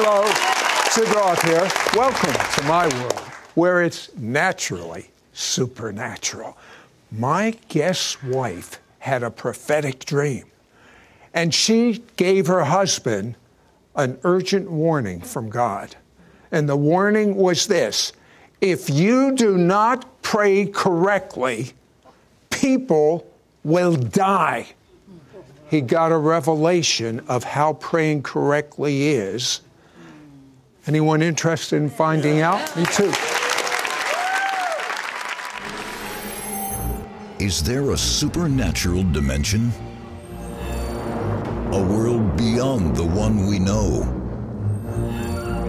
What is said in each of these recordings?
Hello, Sid Roth here. Welcome to my world, where it's naturally supernatural. My guest's wife had a prophetic dream, and she gave her husband an urgent warning from God. And the warning was this if you do not pray correctly, people will die. He got a revelation of how praying correctly is. Anyone interested in finding out? Me too. Is there a supernatural dimension? A world beyond the one we know?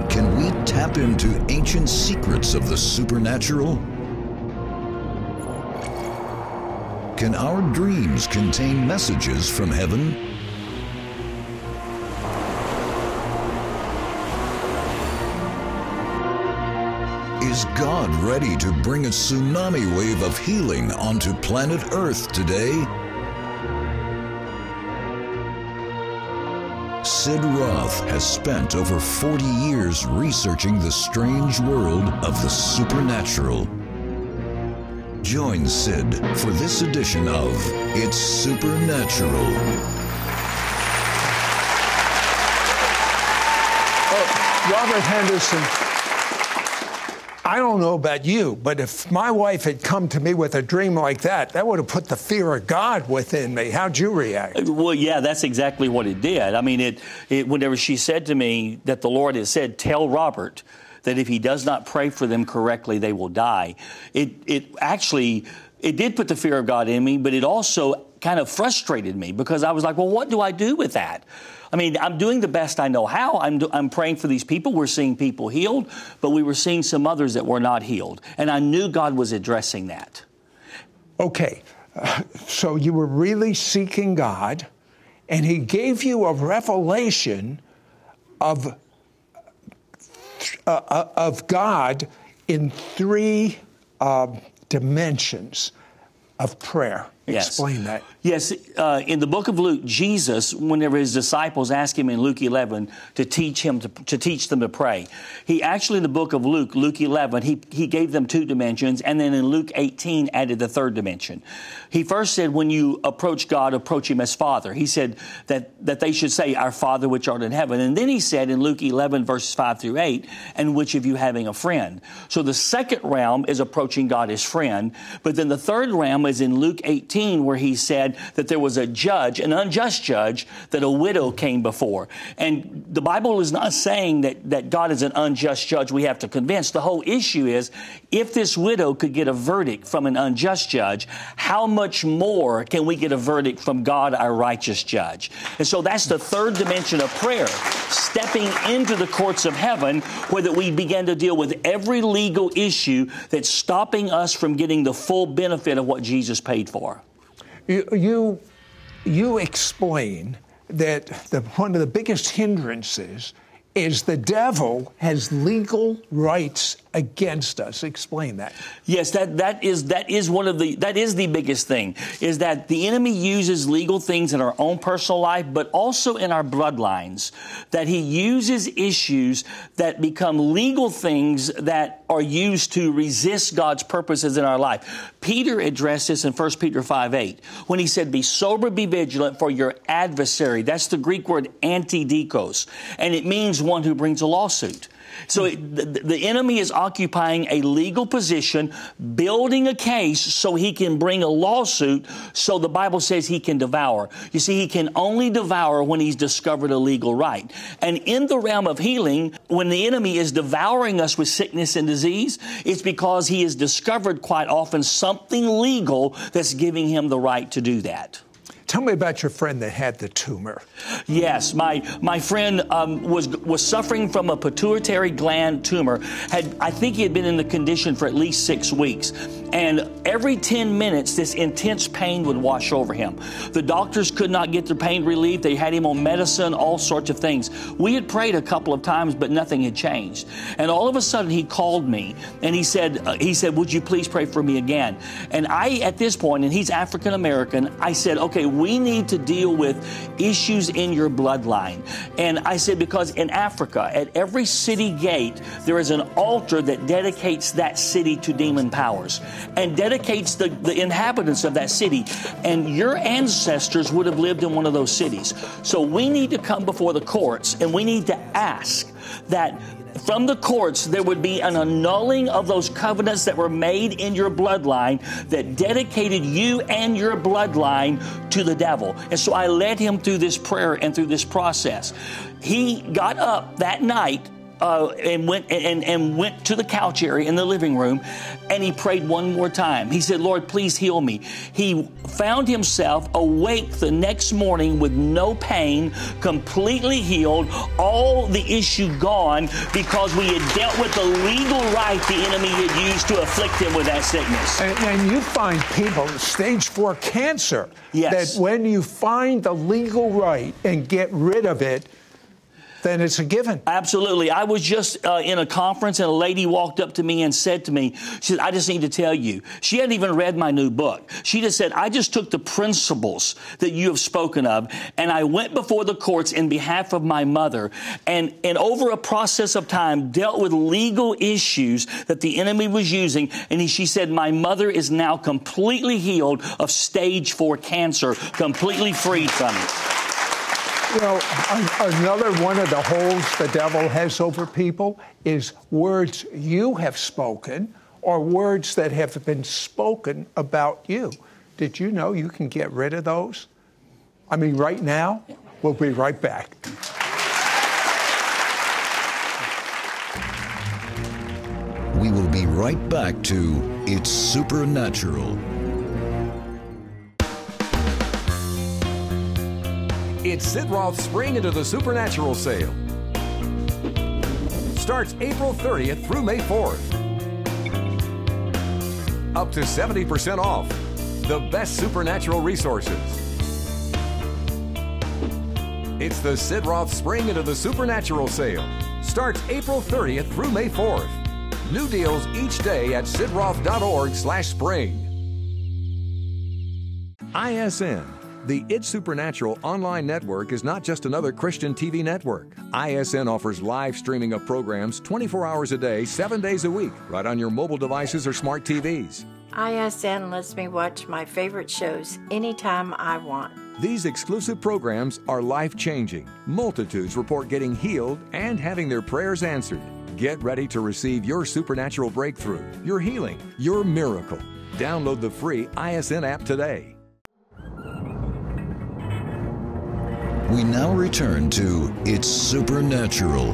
Can we tap into ancient secrets of the supernatural? Can our dreams contain messages from heaven? Is God ready to bring a tsunami wave of healing onto planet Earth today? Sid Roth has spent over 40 years researching the strange world of the supernatural. Join Sid for this edition of It's Supernatural. Oh, Robert Henderson, I don't know about you, but if my wife had come to me with a dream like that, that would have put the fear of God within me. How'd you react? Well, yeah, that's exactly what it did. I mean, it, it whenever she said to me that the Lord had said, "Tell Robert." That if he does not pray for them correctly, they will die. It, it actually, it did put the fear of God in me, but it also kind of frustrated me because I was like, well, what do I do with that? I mean, I'm doing the best I know how. I'm, do, I'm praying for these people. We're seeing people healed, but we were seeing some others that were not healed. And I knew God was addressing that. Okay, uh, so you were really seeking God, and He gave you a revelation of, uh, uh of God in three uh, dimensions of prayer. Yes. Explain that. Yes, uh, in the book of Luke, Jesus, whenever his disciples asked him in Luke 11 to teach him to, to, teach them to pray, he actually in the book of Luke, Luke 11, he, he gave them two dimensions, and then in Luke 18 added the third dimension. He first said, when you approach God, approach him as Father. He said that, that they should say, Our Father which art in heaven. And then he said in Luke 11, verses 5 through 8, and which of you having a friend. So the second realm is approaching God as friend, but then the third realm is in Luke 18, where he said, that there was a judge, an unjust judge, that a widow came before. And the Bible is not saying that, that God is an unjust judge we have to convince. The whole issue is if this widow could get a verdict from an unjust judge, how much more can we get a verdict from God, our righteous judge? And so that's the third dimension of prayer, stepping into the courts of heaven where that we begin to deal with every legal issue that's stopping us from getting the full benefit of what Jesus paid for. You, you, explain that the, one of the biggest hindrances is the devil has legal rights against us. Explain that. Yes, that, that is that is one of the that is the biggest thing is that the enemy uses legal things in our own personal life, but also in our bloodlines. That he uses issues that become legal things that are used to resist God's purposes in our life. Peter addressed this in 1 Peter 5 8 when he said, Be sober, be vigilant for your adversary. That's the Greek word antidikos, and it means one who brings a lawsuit. So the, the enemy is occupying a legal position, building a case so he can bring a lawsuit. So the Bible says he can devour. You see, he can only devour when he's discovered a legal right. And in the realm of healing, when the enemy is devouring us with sickness and disease, it's because he has discovered quite often something legal that's giving him the right to do that. Tell me about your friend that had the tumor. Yes, my my friend um, was was suffering from a pituitary gland tumor. Had I think he had been in the condition for at least six weeks, And every 10 minutes, this intense pain would wash over him. The doctors could not get the pain relief. They had him on medicine, all sorts of things. We had prayed a couple of times, but nothing had changed. And all of a sudden, he called me and he said, uh, he said, would you please pray for me again? And I, at this point, and he's African American, I said, okay, we need to deal with issues in your bloodline. And I said, because in Africa, at every city gate, there is an altar that dedicates that city to demon powers and dedicates the, the inhabitants of that city. And your ancestors would have lived in one of those cities. So we need to come before the courts and we need to ask that from the courts, there would be an annulling of those covenants that were made in your bloodline that dedicated you and your bloodline to the devil. And so I led him through this prayer and through this process. He got up that night uh, and went and, and went to the couch area in the living room and he prayed one more time. He said, Lord, please heal me. He found himself awake the next morning with no pain, completely healed, all the issue gone because we had dealt with the legal right the enemy had used to afflict him with that sickness. And, and you find people, stage four cancer, yes. that when you find the legal right and get rid of it, then it's a given. Absolutely. I was just uh, in a conference and a lady walked up to me and said to me, she said, I just need to tell you. She hadn't even read my new book. She just said, I just took the principles that you have spoken of and I went before the courts in behalf of my mother and, and over a process of time dealt with legal issues that the enemy was using. And he, she said, my mother is now completely healed of stage four cancer, completely freed from it. Well, another one of the holds the devil has over people is words you have spoken or words that have been spoken about you. Did you know you can get rid of those? I mean, right now, we'll be right back. We will be right back to It's Supernatural. It's Sid Roth's Spring into the Supernatural sale. Starts April 30th through May 4th. Up to 70% off. The best supernatural resources. It's the Sid Roth Spring into the Supernatural sale. Starts April 30th through May 4th. New deals each day at sidroth.org slash spring. ISN the It's Supernatural online network is not just another Christian TV network. ISN offers live streaming of programs 24 hours a day, 7 days a week, right on your mobile devices or smart TVs. ISN lets me watch my favorite shows anytime I want. These exclusive programs are life changing. Multitudes report getting healed and having their prayers answered. Get ready to receive your supernatural breakthrough, your healing, your miracle. Download the free ISN app today. We now return to It's Supernatural.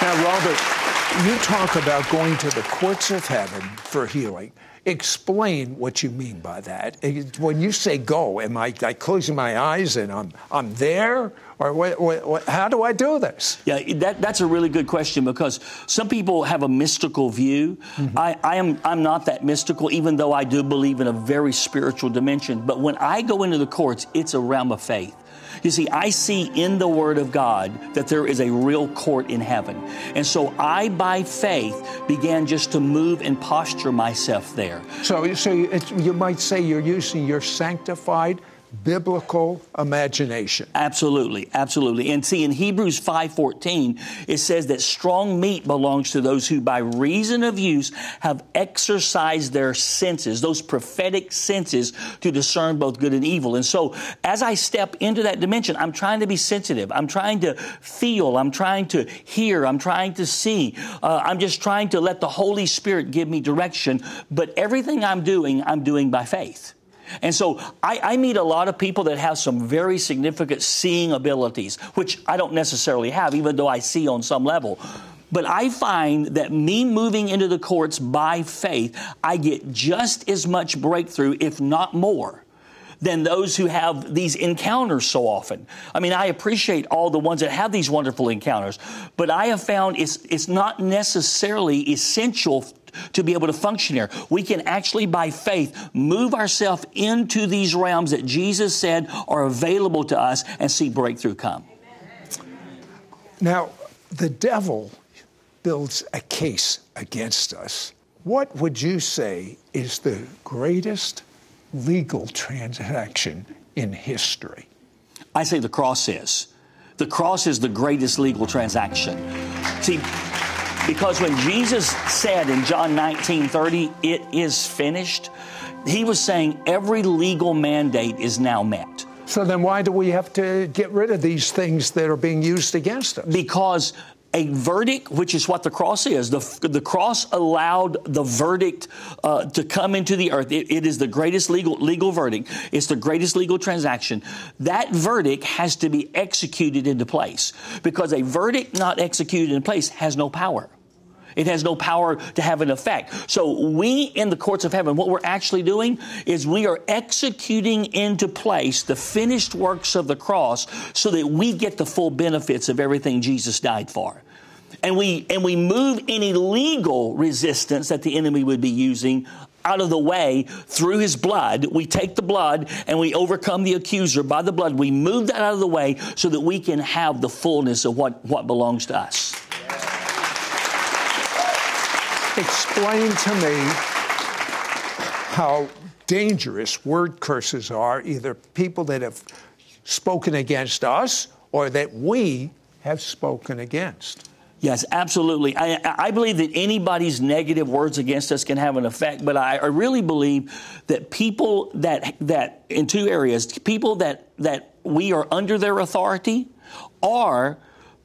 Now, Robert, you talk about going to the courts of heaven for healing. Explain what you mean by that. When you say go, am I like closing my eyes and I'm, I'm there? Or what, what, what, how do I do this? Yeah, that, that's a really good question because some people have a mystical view. Mm-hmm. I, I, am I'm not that mystical, even though I do believe in a very spiritual dimension. But when I go into the courts, it's a realm of faith. You see, I see in the Word of God that there is a real court in heaven. And so I, by faith, began just to move and posture myself there. So, so you might say you're using your sanctified biblical imagination. Absolutely, absolutely. And see in Hebrews 5:14 it says that strong meat belongs to those who by reason of use have exercised their senses, those prophetic senses to discern both good and evil. And so as I step into that dimension, I'm trying to be sensitive. I'm trying to feel, I'm trying to hear, I'm trying to see. Uh, I'm just trying to let the Holy Spirit give me direction, but everything I'm doing, I'm doing by faith. And so I, I, meet a lot of people that have some very significant seeing abilities, which I don't necessarily have, even though I see on some level. But I find that me moving into the courts by faith, I get just as much breakthrough, if not more, than those who have these encounters so often. I mean, I appreciate all the ones that have these wonderful encounters, but I have found it's, it's not necessarily essential to be able to function here. We can actually, by faith, move ourselves into these realms that Jesus said are available to us and see breakthrough come. Now, the devil builds a case against us. What would you say is the greatest legal transaction in history? I say the cross is. The cross is the greatest legal transaction. See, because when Jesus said in John 19 30, it is finished, he was saying every legal mandate is now met. So then why do we have to get rid of these things that are being used against us? Because a verdict, which is what the cross is. The, the cross allowed the verdict uh, to come into the earth. It, it is the greatest legal legal verdict. It's the greatest legal transaction. That verdict has to be executed into place because a verdict not executed in place has no power. It has no power to have an effect. So we in the courts of heaven, what we're actually doing is we are executing into place the finished works of the cross so that we get the full benefits of everything Jesus died for. And we, and we move any legal resistance that the enemy would be using out of the way through his blood. We take the blood and we overcome the accuser by the blood. We move that out of the way so that we can have the fullness of what, what belongs to us explain to me how dangerous word curses are, either people that have spoken against us or that we have spoken against. Yes, absolutely. I, I, believe that anybody's negative words against us can have an effect, but I, I really believe that people that that in two areas, people that that we are under their authority, are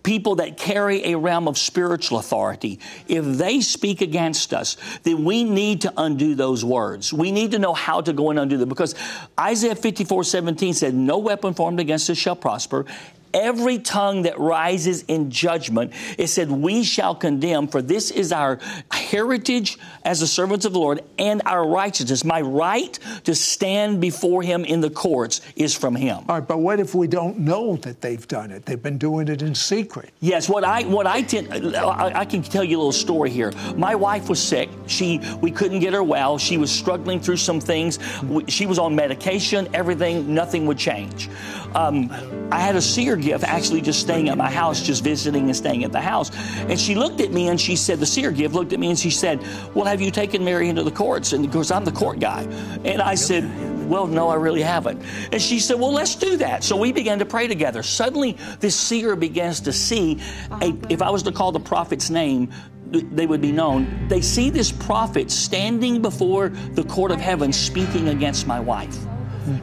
people that carry a realm of spiritual authority, if they speak against us, then we need to undo those words. We need to know how to go and undo them because Isaiah 54 17 said, No weapon formed against us shall prosper, every tongue that rises in judgment, it said, We shall condemn, for this is our heritage as the servants of the Lord and our righteousness. My right to stand before Him in the courts is from Him. All right, but what if we don't know that they've done it? They've been doing it in secret. Yes, what I what I tend, I, I can tell you a little story here. My wife was sick. She we couldn't get her well. She was struggling through some things. She was on medication. Everything, nothing would change. Um, I had a gift actually just staying at my house, just visiting and staying at the house. And she looked at me and she said, the seer gift looked at me and she said, Well, have you taken Mary into the courts? And of course, I'm the court guy. And I said, Well, no, I really haven't. And she said, Well, let's do that. So we began to pray together. Suddenly, this seer begins to see, a, if I was to call the prophet's name, they would be known. They see this prophet standing before the court of heaven speaking against my wife.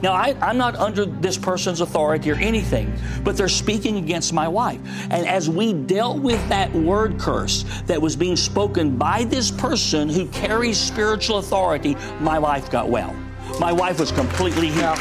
Now, I, am not under this person's authority or anything, but they're speaking against my wife. And as we dealt with that word curse that was being spoken by this person who carries spiritual authority, my wife got well. My wife was completely healed. Now,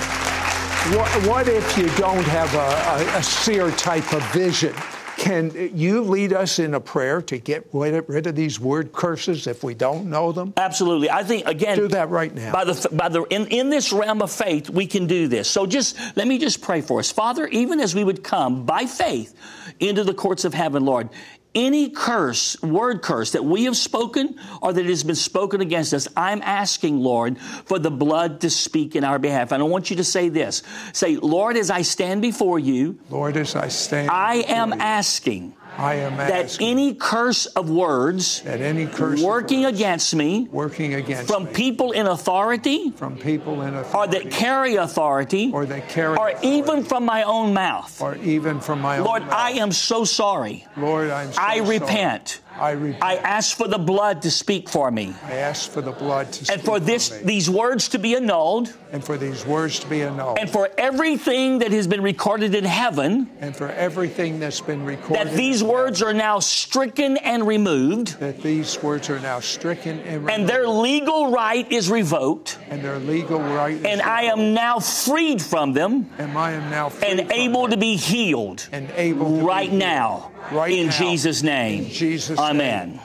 what, what if you don't have a, a, a seer type of vision? Can you lead us in a prayer to get rid of these word curses if we don't know them? Absolutely. I think again do that right now. By the by the in, in this realm of faith, we can do this. So just let me just pray for us. Father, even as we would come by faith into the courts of heaven, Lord, any curse, word curse that we have spoken or that has been spoken against us, I'm asking, Lord, for the blood to speak in our behalf. And I want you to say this. Say, Lord, as I stand before you, Lord, as I stand, I am you, asking I am that any curse of words that any curse working words, against me working against from me, people in authority from people in authority or that carry authority or that carry or authority, even from my own mouth or even from my Lord, own mouth. I am so sorry. Lord, I'm so I sorry. repent. I repent. I ask for the blood to speak for me. I ask for the blood to speak and for this for these words to be annulled. And for these words to be annulled. And for everything that has been recorded in heaven. And for everything that's been recorded. That these words heaven, are now stricken and removed. That these words are now stricken and removed. And their legal right is revoked. And their legal right And revoked. I am now freed from them. And I am now and able them. to be healed. And able right now. Right in now. Jesus' name. In Jesus' Amen.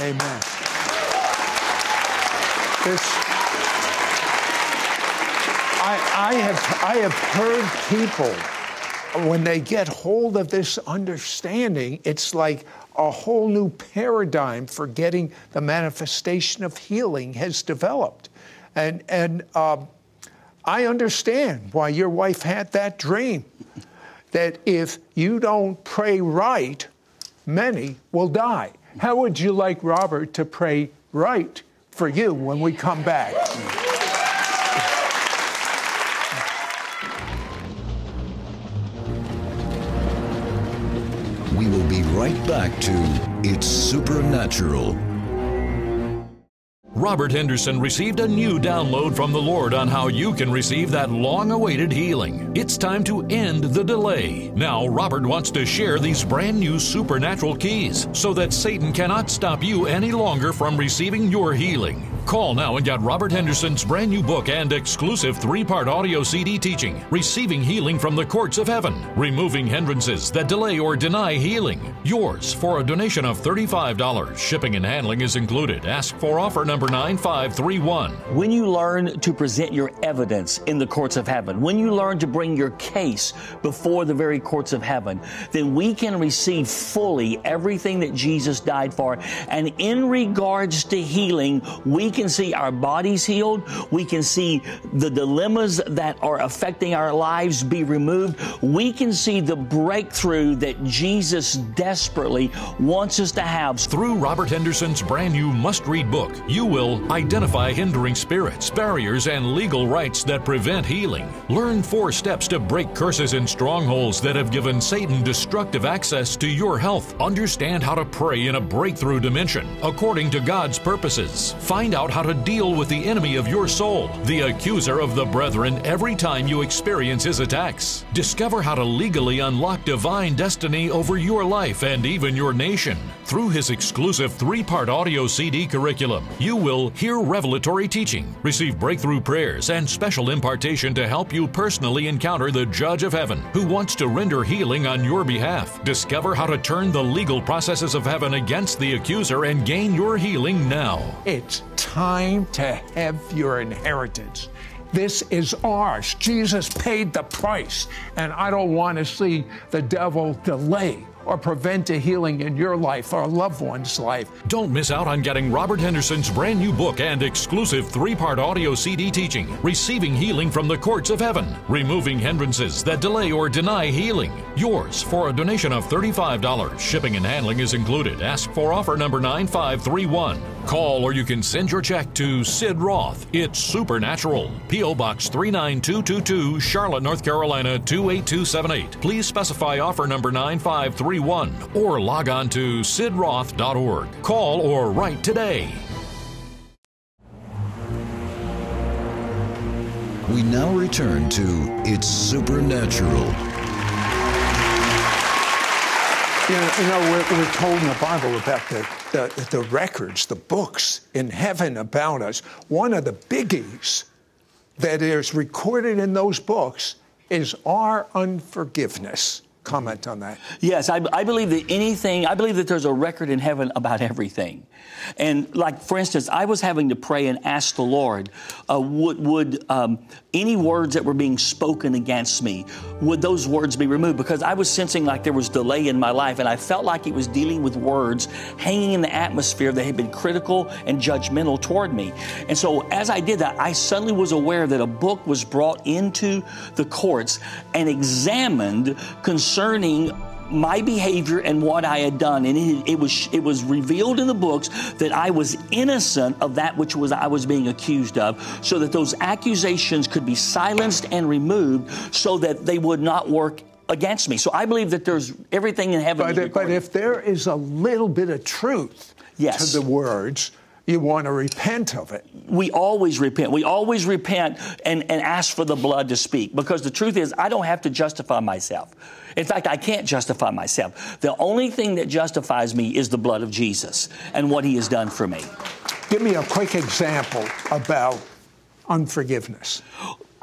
Amen. This, I, I have, I have heard people when they get hold of this understanding, it's like a whole new paradigm for getting the manifestation of healing has developed. And, and uh, I understand why your wife had that dream that if you don't pray right, many will die. How would you like Robert to pray right for you when we come back? We will be right back to It's Supernatural. Robert Henderson received a new download from the Lord on how you can receive that long awaited healing. It's time to end the delay. Now, Robert wants to share these brand new supernatural keys so that Satan cannot stop you any longer from receiving your healing. Call now and get Robert Henderson's brand new book and exclusive three part audio CD teaching, Receiving Healing from the Courts of Heaven, Removing Hindrances that Delay or Deny Healing. Yours for a donation of $35. Shipping and handling is included. Ask for offer number 9531. When you learn to present your evidence in the courts of heaven, when you learn to bring your case before the very courts of heaven, then we can receive fully everything that Jesus died for. And in regards to healing, we can see our bodies healed. We can see the dilemmas that are affecting our lives be removed. We can see the breakthrough that Jesus desperately wants us to have. Through Robert Henderson's brand new must read book, you will identify hindering spirits, barriers, and legal rights that prevent healing. Learn four steps to break curses and strongholds that have given Satan destructive access to your health. Understand how to pray in a breakthrough dimension according to God's purposes. Find out how to deal with the enemy of your soul, the accuser of the brethren, every time you experience his attacks. Discover how to legally unlock divine destiny over your life and even your nation. Through his exclusive three part audio CD curriculum, you will hear revelatory teaching, receive breakthrough prayers, and special impartation to help you personally encounter the Judge of Heaven who wants to render healing on your behalf. Discover how to turn the legal processes of heaven against the accuser and gain your healing now. It's time to have your inheritance. This is ours. Jesus paid the price, and I don't want to see the devil delay or prevent a healing in your life or a loved one's life. Don't miss out on getting Robert Henderson's brand new book and exclusive three part audio CD teaching, Receiving Healing from the Courts of Heaven, Removing Hindrances that Delay or Deny Healing. Yours for a donation of $35. Shipping and handling is included. Ask for offer number 9531. Call or you can send your check to Sid Roth. It's Supernatural. P.O. Box 39222, Charlotte, North Carolina 28278. Please specify offer number 9531 or log on to sidroth.org. Call or write today. We now return to It's Supernatural. You know, you know we're, we're, told in the Bible about the, the, the records, the books in heaven about us. One of the biggies that is recorded in those books is our unforgiveness comment on that. Yes, I, I, believe that anything, I believe that there's a record in heaven about everything. And, like, for instance, I was having to pray and ask the Lord, uh, would, would um, any words that were being spoken against me, would those words be removed? Because I was sensing like there was delay in my life, and I felt like it was dealing with words hanging in the atmosphere that had been critical and judgmental toward me. And so, as I did that, I suddenly was aware that a book was brought into the courts and examined concerning my behavior and what I had done, and it, it, was it was revealed in the books that I was innocent of that which was I was being accused of, so that those accusations could be silenced and removed, so that they would not work against me. So I believe that there's everything in heaven. But, but if there is a little bit of truth yes. to the words, you want to repent of it. We always repent. We always repent and, and ask for the blood to speak because the truth is, I don't have to justify myself. In fact, I can't justify myself. The only thing that justifies me is the blood of Jesus and what he has done for me. Give me a quick example about unforgiveness.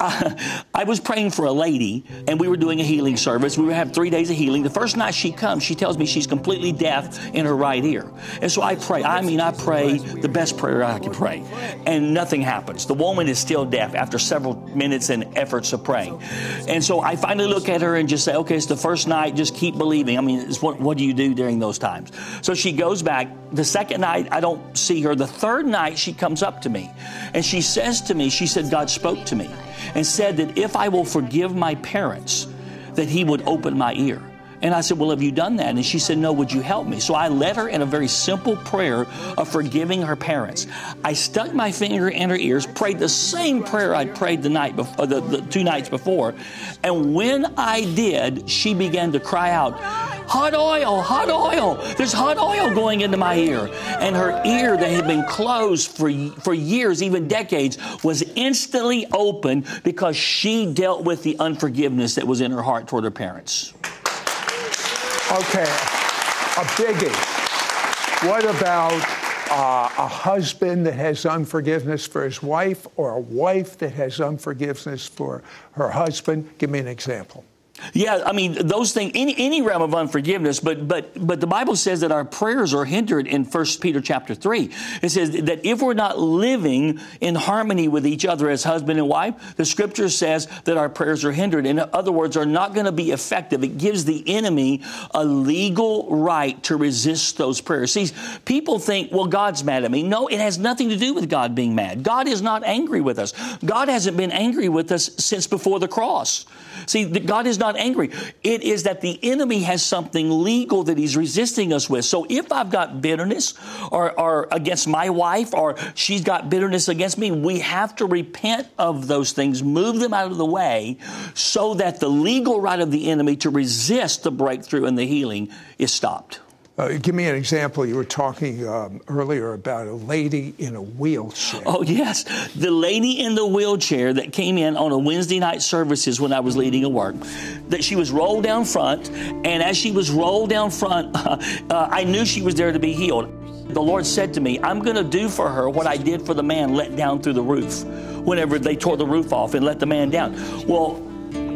I, was praying for a lady, and we were doing a healing service. We were having three days of healing. The first night she comes, she tells me she's completely deaf in her right ear. And so I pray. I mean, I pray the best prayer I can pray, and nothing happens. The woman is still deaf after several minutes and efforts of praying. And so I finally look at her and just say, okay, it's the first night. Just keep believing. I mean, what, what do you do during those times? So she goes back. The second night, I don't see her. The third night, she comes up to me and she says to me, she said, God spoke to me and said that if I will forgive my parents, that He would open my ear. And I said, Well, have you done that? And she said, No, would you help me? So I led her in a very simple prayer of forgiving her parents. I stuck my finger in her ears, prayed the same prayer I'd prayed the night before, uh, the, the two nights before. And when I did, she began to cry out, Hot oil, hot oil. There's hot oil going into my ear. And her ear that had been closed for, for years, even decades, was instantly open because she dealt with the unforgiveness that was in her heart toward her parents. Okay, a biggie. What about uh, a husband that has unforgiveness for his wife or a wife that has unforgiveness for her husband? Give me an example. Yeah, I mean those things, any, any realm of unforgiveness, but but but the Bible says that our prayers are hindered in 1 Peter chapter three. It says that if we're not living in harmony with each other as husband and wife, the Scripture says that our prayers are hindered. In other words, are not going to be effective. It gives the enemy a legal right to resist those prayers. See, people think, well, God's mad at me. No, it has nothing to do with God being mad. God is not angry with us. God hasn't been angry with us since before the cross. See, God is not angry. It is that the enemy has something legal that he's resisting us with. So if I've got bitterness or, or against my wife or she's got bitterness against me, we have to repent of those things, move them out of the way so that the legal right of the enemy to resist the breakthrough and the healing is stopped. Uh, give me an example. You were talking um, earlier about a lady in a wheelchair. Oh, yes. The lady in the wheelchair that came in on a Wednesday night services when I was leading a work, that she was rolled down front, and as she was rolled down front, uh, uh, I knew she was there to be healed. The Lord said to me, I'm going to do for her what I did for the man let down through the roof whenever they tore the roof off and let the man down. Well,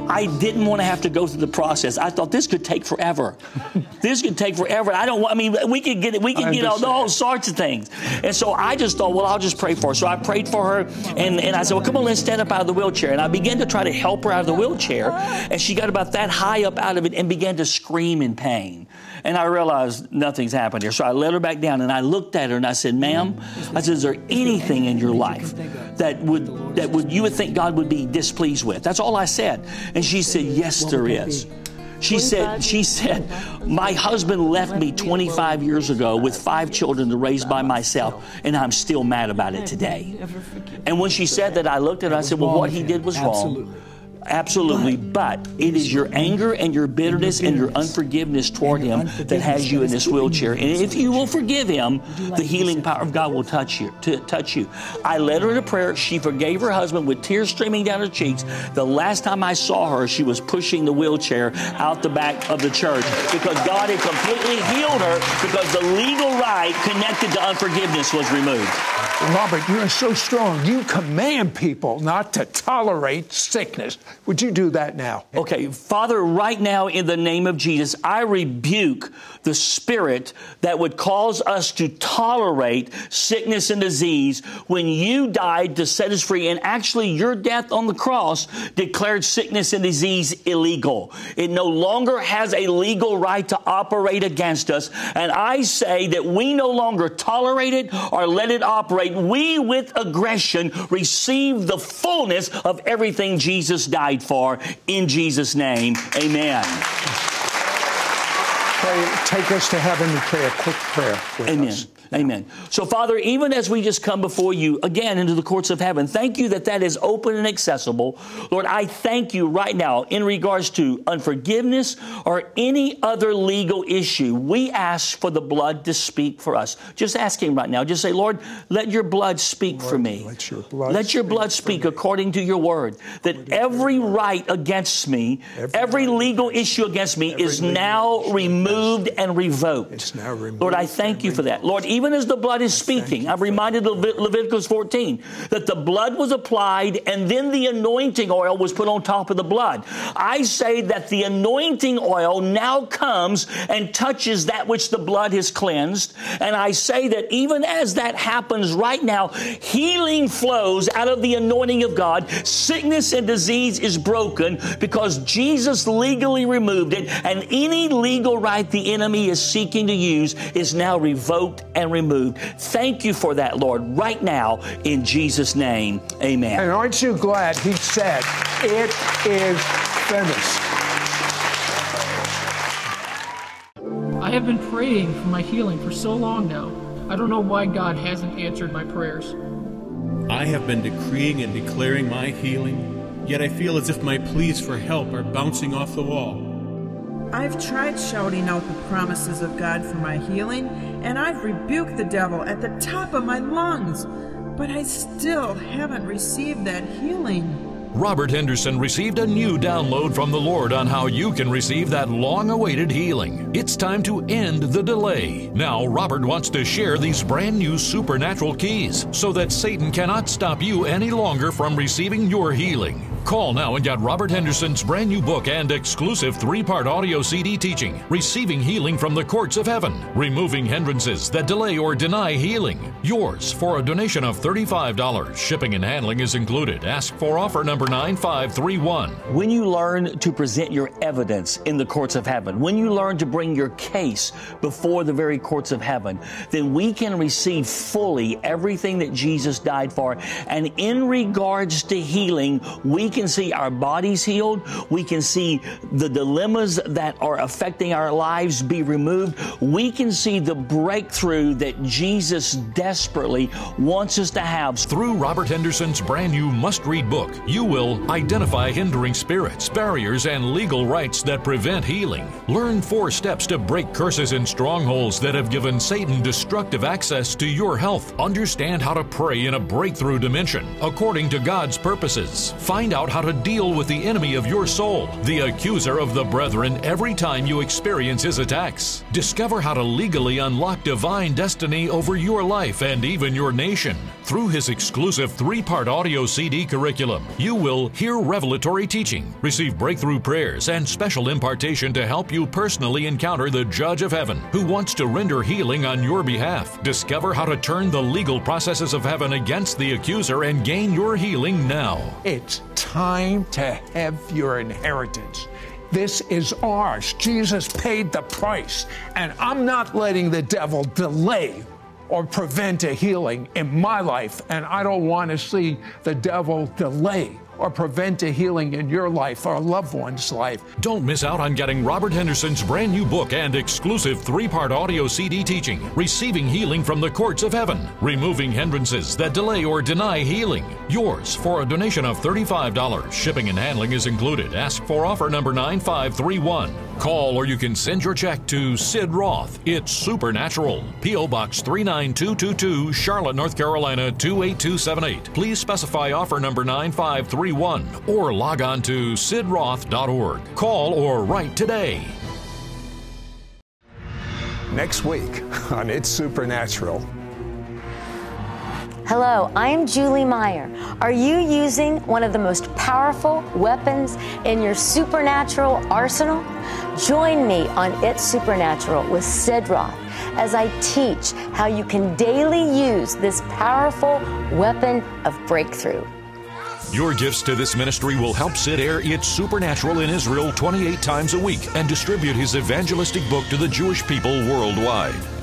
I didn't want to have to go through the process. I thought this could take forever. this could take forever. I don't want, I mean, we could get it, we could get all, all sorts of things. And so I just thought, well, I'll just pray for her. So I prayed for her and, and I said, well, come on, let's stand up out of the wheelchair. And I began to try to help her out of the wheelchair. And she got about that high up out of it and began to scream in pain. And I realized nothing's happened here. So I let her back down and I looked at her and I said, ma'am, I said, is there anything in your life that would, that would, you would think God would be displeased with? That's all I said. And she said, yes, there is. She said, she said, my husband left me 25 years ago with five children to raise by myself, and I'm still mad about it today. And when she said that, I looked at her, and I said, well, what he did was wrong. Absolutely. But it is your anger and your bitterness and your unforgiveness toward him that has you in this wheelchair. And if you will forgive him, the healing power of God will touch you. To touch you. I led her in a prayer. She forgave her husband with tears streaming down her cheeks. The last time I saw her, she was pushing the wheelchair out the back of the church because God had completely healed her because the legal right connected to unforgiveness was removed. Robert, you are so strong. You command people not to tolerate sickness. Would you do that now? Okay, Father, right now in the name of Jesus, I rebuke the spirit that would cause us to tolerate sickness and disease when you died to set us free. And actually, your death on the cross declared sickness and disease illegal. It no longer has a legal right to operate against us. And I say that we no longer tolerate it or let it operate. We, with aggression, receive the fullness of everything Jesus died for. In Jesus' name, amen. Pray, take us to heaven and pray a quick prayer. amen. Us. Amen. So, Father, even as we just come before you again into the courts of heaven, thank you that that is open and accessible. Lord, I thank you right now in regards to unforgiveness or any other legal issue. We ask for the blood to speak for us. Just ask Him right now. Just say, Lord, let your blood speak Lord, for me. Let your blood, let your blood speak, according to your word. That every right against me, every, every legal issue against me is now removed and revoked. It's now removed Lord, I thank you for that. Lord, even as the blood is speaking, I'm reminded of Leviticus 14 that the blood was applied and then the anointing oil was put on top of the blood. I say that the anointing oil now comes and touches that which the blood has cleansed. And I say that even as that happens right now, healing flows out of the anointing of God. Sickness and disease is broken because Jesus legally removed it, and any legal right the enemy is seeking to use is now revoked and removed. Thank you for that, Lord, right now in Jesus' name. Amen. And aren't you glad he said, It is finished? I have been praying for my healing for so long now. I don't know why God hasn't answered my prayers. I have been decreeing and declaring my healing, yet I feel as if my pleas for help are bouncing off the wall. I've tried shouting out the promises of God for my healing, and I've rebuked the devil at the top of my lungs, but I still haven't received that healing. Robert Henderson received a new download from the Lord on how you can receive that long awaited healing. It's time to end the delay. Now, Robert wants to share these brand new supernatural keys so that Satan cannot stop you any longer from receiving your healing. Call now and get Robert Henderson's brand new book and exclusive three part audio CD teaching, Receiving Healing from the Courts of Heaven, Removing Hindrances that Delay or Deny Healing. Yours for a donation of $35. Shipping and handling is included. Ask for offer number 9531. When you learn to present your evidence in the courts of heaven, when you learn to bring your case before the very courts of heaven, then we can receive fully everything that Jesus died for. And in regards to healing, we can see our bodies healed. We can see the dilemmas that are affecting our lives be removed. We can see the breakthrough that Jesus desperately wants us to have. Through Robert Henderson's brand new must read book, you will identify hindering spirits, barriers, and legal rights that prevent healing. Learn four steps to break curses and strongholds that have given Satan destructive access to your health. Understand how to pray in a breakthrough dimension according to God's purposes. Find out how to deal with the enemy of your soul, the accuser of the brethren, every time you experience his attacks. Discover how to legally unlock divine destiny over your life and even your nation. Through his exclusive three part audio CD curriculum, you will hear revelatory teaching, receive breakthrough prayers, and special impartation to help you personally encounter the Judge of Heaven who wants to render healing on your behalf. Discover how to turn the legal processes of heaven against the accuser and gain your healing now. It's time to have your inheritance. This is ours. Jesus paid the price, and I'm not letting the devil delay or prevent a healing in my life, and I don't want to see the devil delay or prevent a healing in your life or a loved one's life. Don't miss out on getting Robert Henderson's brand new book and exclusive three part audio CD teaching, Receiving Healing from the Courts of Heaven, Removing Hindrances that Delay or Deny Healing. Yours for a donation of $35. Shipping and handling is included. Ask for offer number 9531. Call or you can send your check to Sid Roth. It's Supernatural. P.O. Box 39222, Charlotte, North Carolina 28278. Please specify offer number 9531 or log on to sidroth.org. Call or write today. Next week on It's Supernatural. Hello, I'm Julie Meyer. Are you using one of the most powerful weapons in your supernatural arsenal? Join me on It's Supernatural with Sid Roth as I teach how you can daily use this powerful weapon of breakthrough. Your gifts to this ministry will help Sid air It's Supernatural in Israel 28 times a week and distribute his evangelistic book to the Jewish people worldwide.